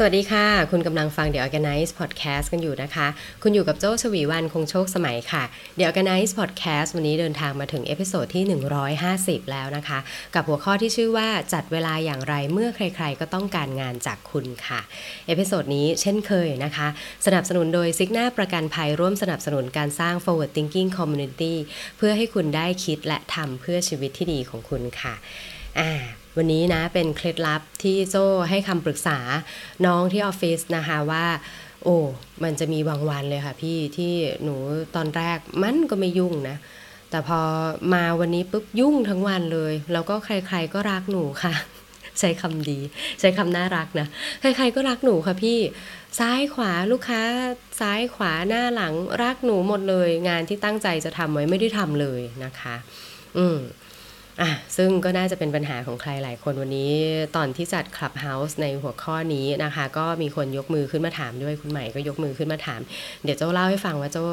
สวัสดีค่ะ คุณกำลังฟัง The Organice Podcast กันอยู่นะคะ คุณอยู่กับโจ้ชวีวันคงโชคสมัยค่ะ The Organize Podcast วันนี้เดินทางมาถึง episode ที่ 150 แล้วนะคะ กับหัวข้อที่ชื่อว่าจัดเวลาอย่างไรเมื่อใครๆ ก็ต้องการงานจากคุณค่ะ episode นี้เช่นเคยนะคะ สนับสนุนโดย Cigna ประกันภัยร่วมสนับสนุนการสร้าง forward thinking community เพื่อให้คุณได้คิดและทำเพื่อชีวิตที่ดีของคุณค่ะอ่า วันนี้นะเป็นเคล็ดลับที่โจ้ให้คำปรึกษาน้องที่ออฟฟิศนะคะว่า โอ้ มันจะมีบางวันเลยค่ะพี่ที่หนูตอนแรกมันก็ไม่ยุ่งนะ แต่พอมาวันนี้ปุ๊บยุ่งทั้งวันเลย แล้วก็ใครๆก็รักหนูค่ะใช้คำดี ใช้คำน่ารักนะ ใครๆก็รักหนูค่ะพี่ ซ้ายขวาลูกค้า ซ้ายขวาหน้าหลังรักหนูหมดเลย งานที่ตั้งใจจะทำไว้ไม่ได้ทำเลยนะคะ อืม อะซึ่งก็น่าจะเป็นปัญหาของใครหลายคนวันนี้ ตอนที่จัด Clubhouse ในหัวข้อนี้นะคะ ก็มีคนยกมือขึ้นมาถามด้วยคุณใหม่ก็ยกมือขึ้นมาถาม เดี๋ยวเจ้าเล่าให้ฟังว่าเจ้า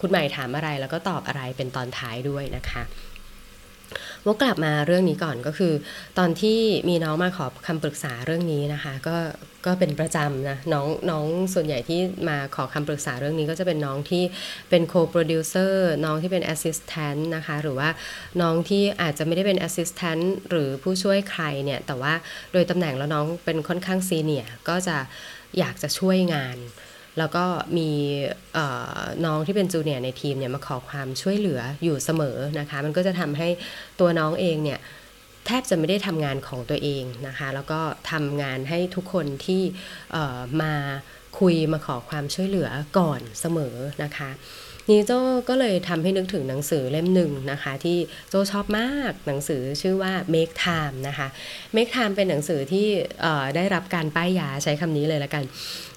คุณใหม่ถามอะไรแล้วก็ตอบอะไรเป็นตอนท้ายด้วยนะคะ วกกลับมาเรื่องนี้ก่อนก็คือ ตอนที่มีน้องมาขอคำปรึกษาเรื่องนี้นะคะ ก็ก็เป็นประจำนะน้องน้องส่วนใหญ่ที่มาขอคำปรึกษาเรื่องนี้ก็จะเป็นน้องที่เป็น co-producer น้องที่เป็น assistant นะคะ หรือว่าน้องที่อาจจะไม่ได้เป็น assistant หรือผู้ช่วยใครเนี่ย แต่ว่าโดยตำแหน่งแล้วน้องเป็นค่อนข้าง senior ก็จะอยากจะช่วยงาน แล้วก็มีน้องที่เป็น junior ในทีมเนี่ยมาขอความช่วยเหลืออยู่เสมอนะคะ มันก็จะทำให้ตัวน้องเองเนี่ยแทบจะไม่ได้ทำงานของตัวเองนะคะ แล้วก็ทำงานให้ทุกคนที่มาคุยมาขอความช่วยเหลือก่อนเสมอนะคะ นี่โจก็เลยทำให้นึกถึงหนังสือเล่มหนึ่งนะคะ ที่โจชอบมากหนังสือชื่อว่า Make Time นะคะ Make Time เป็นหนังสือที่ได้รับการป้ายยาใช้คำนี้เลยละกัน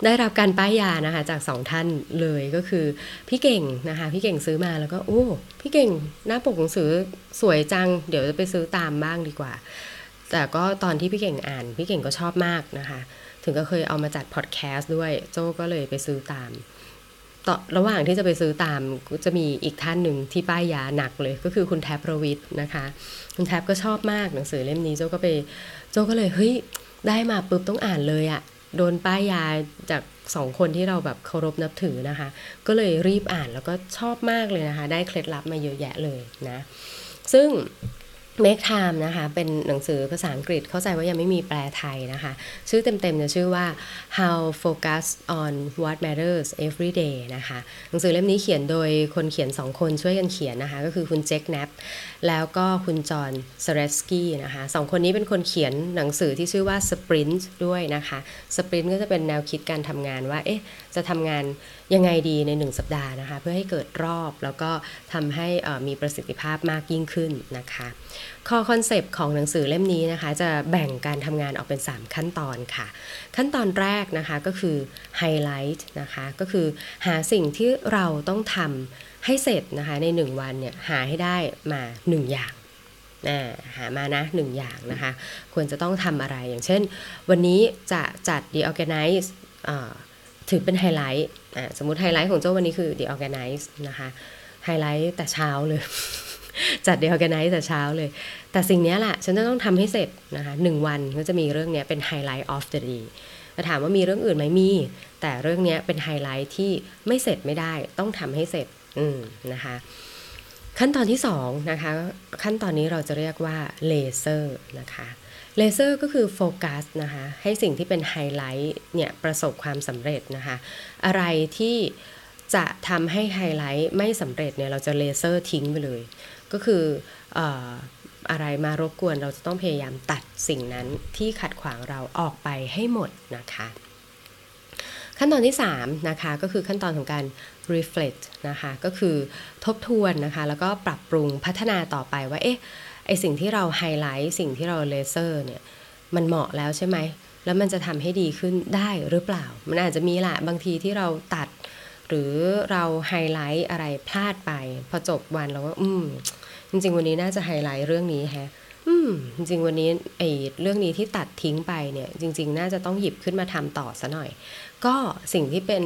ได้รับการป้ายยานะคะจากสองท่านเลยก็คือพี่เก่งนะคะพี่เก่งซื้อมาแล้วก็โอ้พี่เก่งหน้าปกหนังสือสวยจัง เดี๋ยวจะไปซื้อตามบ้างดีกว่า แต่ก็ตอนที่พี่เก่งอ่าน พี่เก่งก็ชอบมากนะคะ ถึงก็เคยเอามาจัดพอดแคสต์ด้วยโจก็เลยไปซื้อตาม ต่อระหว่างที่จะไปซื้อตามก็จะมีอีกท่านหนึ่งที่ป้ายยาหนักเลย ก็คือคุณแทบประวิทย์นะคะ คุณแทบก็ชอบมากหนังสือเล่มนี้โจก็ไปโจก็เลยเฮ้ยได้มาปุ๊บต้องอ่านเลยอะโดนป้ายยาจากสองคนที่เราแบบเคารพนับถือนะคะ ก็เลยรีบอ่านแล้วก็ชอบมากเลยนะคะ ได้เคล็ดลับมาเยอะแยะเลยนะ ซึ่ง Make Time นะคะ เป็นหนังสือภาษาอังกฤษเข้าใจว่ายังไม่มีแปลไทยนะคะ ชื่อเต็มๆจะชื่อว่า How Focus on What Matters Every Day นะคะ หนังสือเล่มนี้เขียนโดยคนเขียน 2 คนช่วยกันเขียนนะคะ ก็คือคุณเจคแนปแล้วก็คุณจอห์นสเรสกี้นะคะสองคนนี้เป็นคนเขียนหนังสือที่ชื่อว่า Sprint ด้วยนะคะ Sprint ก็จะเป็นแนวคิดการทำงานว่า เอ๊ะ จะทำงานยังไงดีใน 1 สัปดาห์นะคะ เพื่อให้เกิดรอบแล้วก็ทำให้มีประสิทธิภาพมากยิ่งขึ้นนะคะข้อคอนเซปต์ของหนังสือเล่มนี้นะคะ จะแบ่งการทำงานออกเป็น 3 ขั้นตอนค่ะ ขั้นตอนแรกนะคะก็คือไฮไลท์นะคะก็คือหาสิ่งที่เราต้องทำให้เสร็จนะคะใน 1 วันเนี่ยหาให้ได้มา 1 อย่างหามานะหนึ่งอย่างนะคะ ควรจะต้องทำอะไรอย่างเช่น วันนี้จะจัด The Organice ถือเป็นไฮไลท์สมมติไฮไลท์ของโจ้วันนี้คือ The Organice นะคะไฮไลท์แต่เช้าเลย จัด The Organice แต่เช้าเลย แต่สิ่งนี้แหละฉันจะต้องทำให้เสร็จนะคะหนึ่งวันก็จะมีเรื่องนี้เป็นไฮไลท์ of the day แต่ถามว่ามีเรื่องอื่นไหมมี แต่เรื่องนี้เป็นไฮไลท์ที่ไม่เสร็จไม่ได้ต้องทำให้เสร็จอืมนะคะขั้นตอนที่2นะคะขั้นตอนนี้เราจะเรียกว่าเลเซอร์นะคะเลเซอร์ก็คือโฟกัสนะคะให้สิ่งที่เป็นไฮไลท์เนี่ยประสบความสำเร็จนะคะอะไรที่จะทำให้ไฮไลท์ไม่สำเร็จเนี่ยเราจะเลเซอร์ทิ้งไปเลย ก็คืออะไรมารบกวนเราจะต้องพยายามตัดสิ่งนั้นที่ขัดขวางเราออกไปให้หมดนะคะ ขั้นตอนที่3นะคะก็คือขั้นตอนของการ reflect นะคะก็คือทบทวนนะคะแล้วก็ปรับปรุงพัฒนาต่อไปว่าเอ๊ะไอสิ่งที่เราไฮไลท์สิ่งที่เราเลเซอร์เนี่ยมันเหมาะแล้วใช่ไหมแล้วมันจะทำให้ดีขึ้นได้หรือเปล่า มันอาจจะมีแหละบางทีที่เราตัด หรือเราไฮไลท์อะไรพลาดไป พอจบวันเราก็อืม จริง ๆ วันนี้น่าจะไฮไลท์เรื่องนี้ฮะอืมจริงๆวันนี้ไอ้เรื่องนี้ที่ตัดทิ้งไปเนี่ย จริง ๆ น่าจะต้องหยิบขึ้นมาทำต่อซะหน่อย ก็สิ่งที่เป็น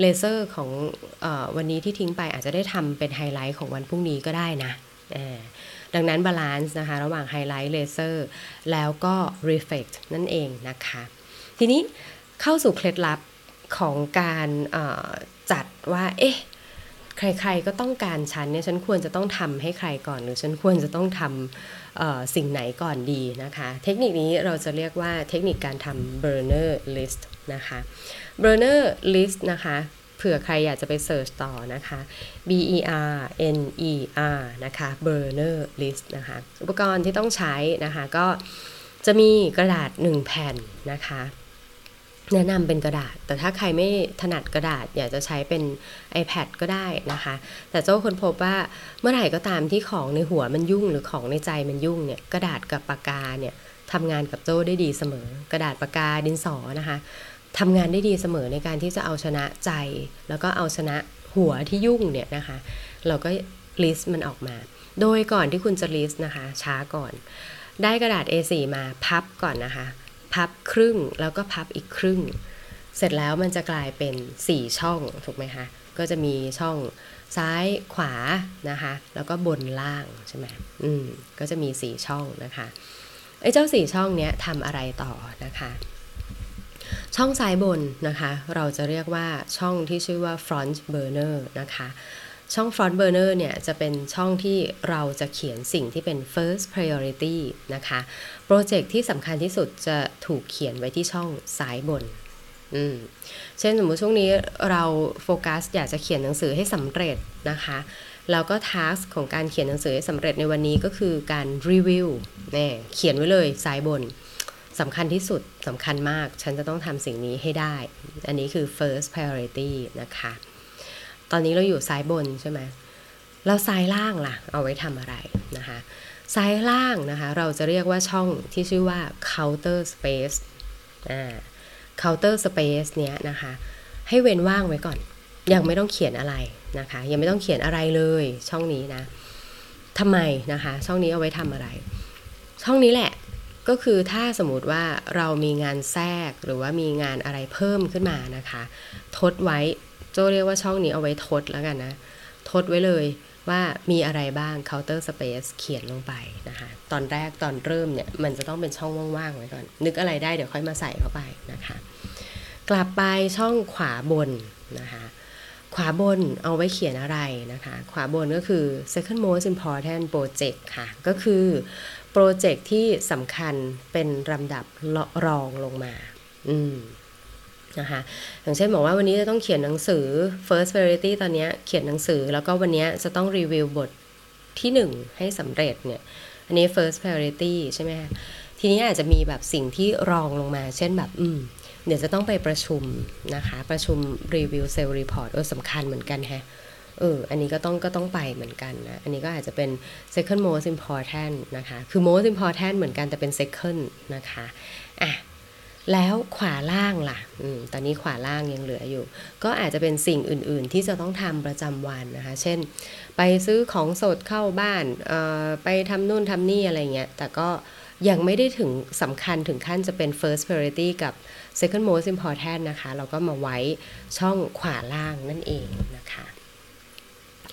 เลเซอร์ของอวันนี้ที่ทิ้งไปอาจจะได้ทำเป็นไฮไลท์ของวันพรุ่งนี้ก็ได้นะดังนั้น balance นะคะ ระหว่างไฮไลท์เลเซอร์แล้วก็ reflect นั่นเองนะคะ ทีนี้เข้าสู่เคล็ดลับของการจัดว่า เอ๊ะ ใครๆก็ต้องการฉันเนี่ยฉันควรจะต้องทำให้ใครก่อน หรือฉันควรจะต้องทำสิ่งไหนก่อนดีนะคะ เทคนิคนี้เราจะเรียกว่าเทคนิคการทำ burner list นะคะ burner list นะคะเผื่อใครอยากจะไปเสิร์ชต่อนะคะ B E R N E R นะคะ burner list นะคะอุปกรณ์ที่ต้องใช้นะคะก็จะมีกระดาษ 1 แผ่นนะคะ แนะนำเป็นกระดาษ แต่ถ้าใครไม่ถนัดกระดาษ อยากจะใช้เป็น iPad ก็ได้นะคะ แต่โจ้ค้นพบว่าเมื่อไหร่ก็ตามที่ของในหัวมันยุ่งหรือของในใจมันยุ่งเนี่ยกระดาษกับปากกาเนี่ยทำงานกับโจ้ได้ดีเสมอ กระดาษปากกาดินสอนะคะทำงานได้ดีเสมอในการที่จะเอาชนะใจ แล้วก็เอาชนะหัวที่ยุ่งเนี่ยนะคะ เราก็ list มันออกมา โดยก่อนที่คุณจะ list นะคะ ช้าก่อน ได้กระดาษ A4 มาพับก่อนนะคะ พับครึ่งแล้วก็พับอีกครึ่ง เสร็จแล้วมันจะกลายเป็น 4 ช่องถูกไหมคะ ก็จะมีช่องซ้ายขวานะคะ แล้วก็บนล่างใช่ไหมอืมก็จะมี 4 ช่องนะคะไอ้เจ้า 4 ช่องเนี้ยทำอะไรต่อนะคะ ช่องซ้ายบนนะคะ เราจะเรียกว่าช่องที่ชื่อว่า front burner นะคะ ช่อง front burner เนี่ยจะเป็นช่องที่เราจะเขียนสิ่งที่เป็น first priority นะคะโปรเจกต์ที่สำคัญที่สุดจะถูกเขียนไว้ที่ช่องซ้ายบนอืมเช่นสมมุติช่วงนี้เราโฟกัสอยากจะเขียนหนังสือให้สำเร็จนะคะแล้วก็ทัสของการเขียนหนังสือให้สำเร็จในวันนี้ก็คือการรีวิวเนี่ยเขียนไว้เลยซ้ายบนสำคัญที่สุดสำคัญมาก ฉันจะต้องทำสิ่งนี้ให้ได้ อันนี้คือ first priority นะคะ ตอนนี้เราอยู่ซ้ายบนใช่ไหมแล้วซ้ายล่างล่ะ เอาไว้ทำอะไรนะคะซ้ายล่างนะคะเราจะเรียกว่าช่องที่ชื่อว่า counter space อ่า counter space เนี้ยนะคะ ให้เว้นว่างไว้ก่อน ยังไม่ต้องเขียนอะไรนะคะ ยังไม่ต้องเขียนอะไรเลยช่องนี้นะทำไมนะคะ ช่องนี้เอาไว้ทำอะไร ช่องนี้แหละก็คือถ้าสมมติว่าเรามีงานแทรกหรือว่ามีงานอะไรเพิ่มขึ้นมานะคะ ทดไว้ โจเรียกว่าช่องนี้เอาไว้ทดแล้วกันนะ ทดไว้เลยว่ามีอะไรบ้าง counter space เขียนลงไปนะคะ ตอนแรกตอนเริ่มเนี่ย มันจะต้องเป็นช่องว่างๆไว้ก่อน นึกอะไรได้เดี๋ยวค่อยมาใส่เข้าไปนะคะ กลับไปช่องขวาบนนะคะ ขวาบนเอาไว้เขียนอะไรนะคะ ขวาบนก็คือ second most important project ค่ะ ก็คือโปรเจกต์ที่สำคัญเป็นลำดับรองลงมา อืม นะคะอย่างเช่นบอกว่าวันนี้จะต้องเขียนหนังสือ first priority ตอนนี้เขียนหนังสือ แล้วก็วันนี้จะต้องรีวิวบทที่ 1 ให้สำเร็จเนี่ย อันนี้ first priority ใช่ไหมคะทีนี้อาจจะมีแบบสิ่งที่รองลงมา เช่นแบบอืมเดี๋ยวจะต้องไปประชุมนะคะ ประชุมรีวิว sales report เออสำคัญเหมือนกันแฮะเออ อันนี้ก็ต้องก็ต้องไปเหมือนกันนะ อันนี้ก็อาจจะเป็น second most important นะคะ คือ most important เหมือนกันแต่เป็น second นะคะ อะ แล้วขวาล่างล่ะอตอนนี้ขวาล่างยังเหลืออยู่ ก็อาจจะเป็นสิ่งอื่น ๆ ที่จะต้องทำประจำวันนะคะ เช่น ไปซื้อของสดเข้าบ้าน ไปทำนู่นทำนี่อะไรเงี้ย แต่ก็ยังไม่ได้ถึงสำคัญถึงขั้นจะเป็น first priority กับ second most important นะคะ เราก็มาไว้ช่องขวาล่างนั่นเองนะคะ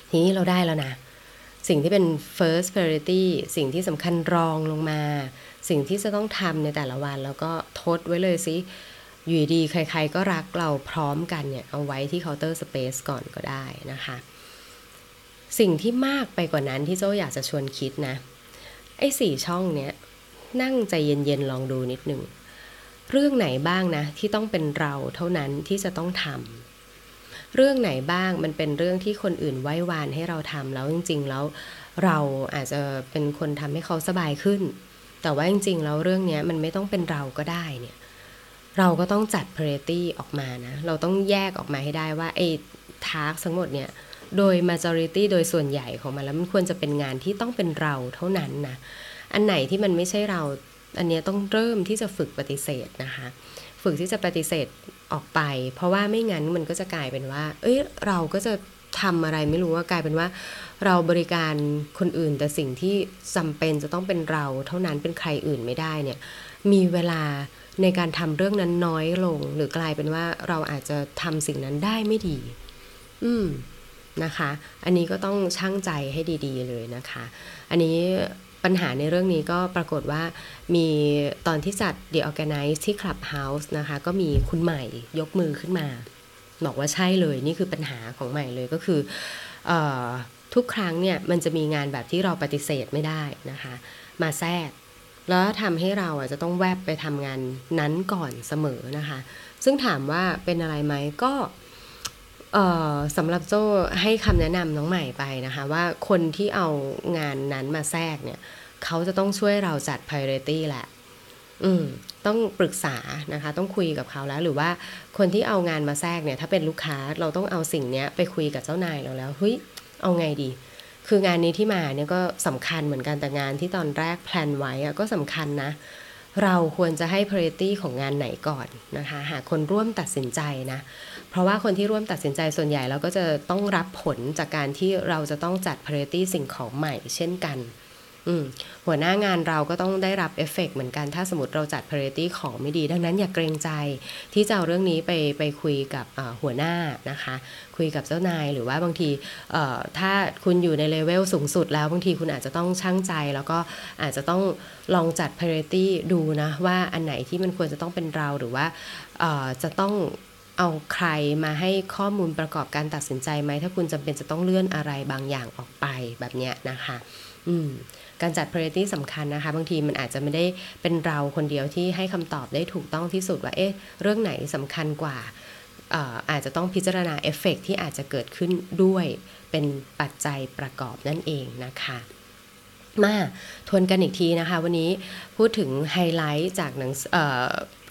ทีนี้เราได้แล้วนะ สิ่งที่เป็น first priority สิ่งที่สำคัญรองลงมา สิ่งที่จะต้องทำในแต่ละวัน แล้วก็ทดไว้เลยสิอยู่ดีใครๆก็รักเราพร้อมกันเนี่ย เอาไว้ที่ counter space ก่อนก็ได้นะคะ สิ่งที่มากไปกว่านั้นที่โจ้อยากจะชวนคิดนะ ไอ้สี่ช่องเนี้ยนั่งใจเย็นๆลองดูนิดหนึ่ง เรื่องไหนบ้างนะ ที่ต้องเป็นเราเท่านั้นที่จะต้องทำ เรื่องไหนบ้างมันเป็นเรื่องที่คนอื่นไหว้วานให้เราทำแล้วจริง ๆ แล้วเราอาจจะเป็นคนทำให้เขาสบายขึ้น แต่ว่าจริง ๆ แล้วเรื่องนี้มันไม่ต้องเป็นเราก็ได้เนี่ยเราก็ต้องจัด priority ออกมานะ เราต้องแยกออกมาให้ได้ว่าไอ้ทาร์กทั้งหมดเนี่ยโดย majority โดยส่วนใหญ่ของมันแล้วมันควรจะเป็นงานที่ต้องเป็นเราเท่านั้นนะ อันไหนที่มันไม่ใช่เรา อันนี้ต้องเริ่มที่จะฝึกปฏิเสธนะคะ ฝึกที่จะปฏิเสธ ออกไป เพราะว่าไม่งั้นมันก็จะกลายเป็นว่า เอ้ยเราก็จะทำอะไรไม่รู้ว่ากลายเป็นว่า เราบริการคนอื่นแต่สิ่งที่จำเป็นจะต้องเป็นเราเท่านั้นเป็นใครอื่นไม่ได้เนี่ยมีเวลาในการทำเรื่องนั้นน้อยลง หรือกลายเป็นว่าเราอาจจะทำสิ่งนั้นได้ไม่ดี อืมนะคะ อันนี้ก็ต้องช่างใจให้ดี ๆ เลยนะคะ อันนี้ ปัญหาในเรื่องนี้ก็ปรากฏว่ามีตอนที่จัด The Organize ที่ Clubhouse นะคะ ก็มีคุณใหม่ยกมือขึ้นมา บอกว่าใช่เลยนี่คือปัญหาของใหม่เลยก็คือออทุกครั้งเนี่ยมันจะมีงานแบบที่เราปฏิเสธไม่ได้นะคะ มาแทรกแล้วทำให้เราอะจะต้องแวบไปทำงานนั้นก่อนเสมอนะคะ ซึ่งถามว่าเป็นอะไรไหมก็เสำหรับโจ้ให้คำแนะนำน้องใหม่ไปนะคะ ว่าคนที่เอางานนั้นมาแทรกเนี่ย เขาจะต้องช่วยเราจัด priority แหละ อืม ต้องปรึกษานะคะ ต้องคุยกับเขาแล้ว หรือว่าคนที่เอางานมาแทรกเนี่ย ถ้าเป็นลูกค้าเราต้องเอาสิ่งเนี้ยไปคุยกับเจ้านายเราแล้วเฮ้ยเอาไงดี คืองานนี้ที่มาเนี่ยก็สำคัญเหมือนกันแต่งานที่ตอนแรกแพลนไว้อะก็สำคัญนะ เราควรจะให้ priority ของงานไหนก่อนนะคะ หาคนร่วมตัดสินใจนะ เพราะว่าคนที่ร่วมตัดสินใจส่วนใหญ่เราก็จะต้องรับผลจากการที่เราจะต้องจัด priority สิ่งของใหม่เช่นกัน หัวหน้างานเราก็ต้องได้รับเอฟเฟกเหมือนกัน ถ้าสมมติเราจัด priority ของไม่ดี ดังนั้นอย่าเกรงใจที่จะเอาเรื่องนี้ไปไปคุยกับหัวหน้านะคะ คุยกับเจ้านายหรือว่าบางทีถ้าคุณอยู่ในเลเวลสูงสุดแล้วบางทีคุณอาจจะต้องชั่งใจ แล้วก็อาจจะต้องลองจัด priority ดูนะว่าอันไหนที่มันควรจะต้องเป็นเราหรือว่าจะต้อง เอาใครมาให้ข้อมูลประกอบการตัดสินใจไหม ถ้าคุณจำเป็นจะต้องเลื่อนอะไรบางอย่างออกไปแบบเนี้ยนะคะ อืมการจัด priority สำคัญนะคะ บางทีมันอาจจะไม่ได้เป็นเราคนเดียวที่ให้คำตอบได้ถูกต้องที่สุดว่าเอ๊ะเรื่องไหนสำคัญกว่าอาจจะต้องพิจารณาเอฟเฟกที่อาจจะเกิดขึ้นด้วยเป็นปัจจัยประกอบนั่นเองนะคะมาทวนกันอีกทีนะคะ วันนี้พูดถึงไฮไลท์จากหนัง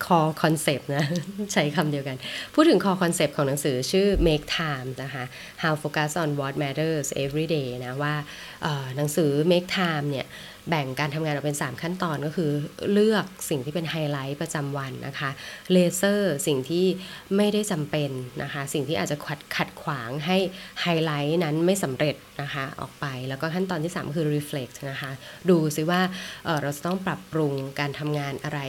คอคอนเซปต์นะ ใช้คำเดียวกัน พูดถึง core concept ของหนังสือชื่อ Make Time นะคะ How Focus on What Matters Every Day นะว่าหนังสือ Make Time เนี่ยแบ่งการทำงานออกเป็น 3 ขั้นตอนก็คือเลือกสิ่งที่เป็นไฮไลท์ประจำวันนะคะเลเซอร์สิ่งที่ไม่ได้จำเป็นนะคะ สิ่งที่อาจจะขัดขัดขวางให้ไฮไลท์นั้นไม่สำเร็จนะคะออกไปแล้วก็ขั้นตอนที่ 3 คือ reflect นะคะ ดูซิว่าเเราจะต้องปรับปรุงการทำงานอะไร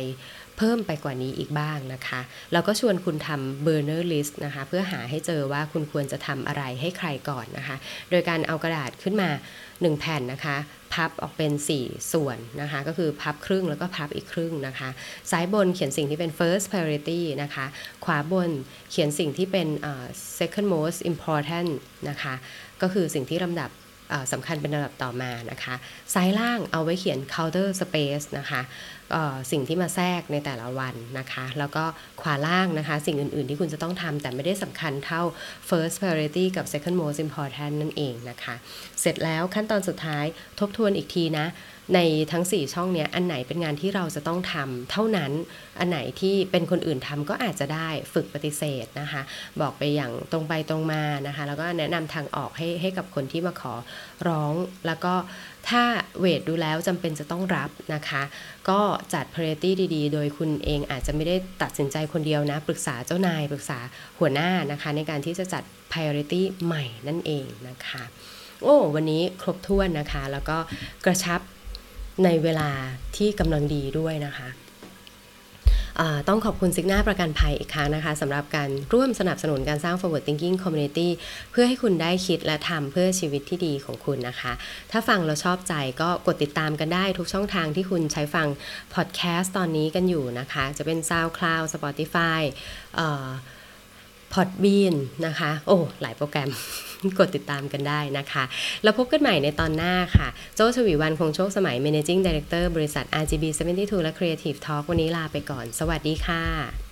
เพิ่มไปกว่านี้อีกบ้างนะคะ แล้วก็ชวนคุณทำ burner list นะคะ เพื่อหาให้เจอว่าคุณควรจะทำอะไรให้ใครก่อนนะคะ โดยการเอากระดาษขึ้นมา 1 แผ่นนะคะ พับออกเป็น 4 ส่วนนะคะ ก็คือพับครึ่งแล้วก็พับอีกครึ่งนะคะ ซ้ายบนเขียนสิ่งที่เป็น first priority นะคะ ขวาบนเขียนสิ่งที่เป็น second most important นะคะ ก็คือสิ่งที่ลำดับสำคัญเป็นระดับต่อมานะคะ ซ้ายล่างเอาไว้เขียน counter space นะคะ สิ่งที่มาแทรกในแต่ละวันนะคะ แล้วก็ขวาล่างนะคะ สิ่งอื่น ๆ ที่คุณจะต้องทำแต่ไม่ได้สำคัญเท่า first priority กับ second most important นั่นเองนะคะ เสร็จแล้วขั้นตอนสุดท้ายทบทวนอีกทีนะ ในทั้ง 4 ช่องเนี้ยอันไหนเป็นงานที่เราจะต้องทำเท่านั้น อันไหนที่เป็นคนอื่นทำก็อาจจะได้ฝึกปฏิเสธนะคะ บอกไปอย่างตรงไปตรงมานะคะ แล้วก็แนะนำทางออกให้ให้กับคนที่มาขอร้องแล้วก็ถ้าเวทดูแล้วจำเป็นจะต้องรับนะคะ ก็จัด priority ดีๆ โดยคุณเองอาจจะไม่ได้ตัดสินใจคนเดียวนะ ปรึกษาเจ้านาย ปรึกษาหัวหน้านะคะ ในการที่จะจัด priority ใหม่นั่นเองนะคะ โอ้วันนี้ครบถ้วนนะคะ แล้วก็กระชับในเวลาที่กำลังดีด้วยนะคะ ต้องขอบคุณซิกนาประกันภัยอีกครั้งนะคะสำหรับการร่วมสนับสนุนการสร้าง forward thinking community เพื่อให้คุณได้คิดและทำเพื่อชีวิตที่ดีของคุณนะคะ ถ้าฟังเราชอบใจก็กดติดตามกันได้ทุกช่องทางที่คุณใช้ฟัง podcast ตอนนี้กันอยู่นะคะ จะเป็น SoundCloud Spotify เอด บีนนะคะ โอ้ หลายโปรแกรมกดติดตามกันได้นะคะ แล้วพบกันใหม่ในตอนหน้าค่ะ โจชวีวันคงโชคสมัย Managing Director บริษัท RGB 72 และ Creative Talk วันนี้ลาไปก่อน สวัสดีค่ะ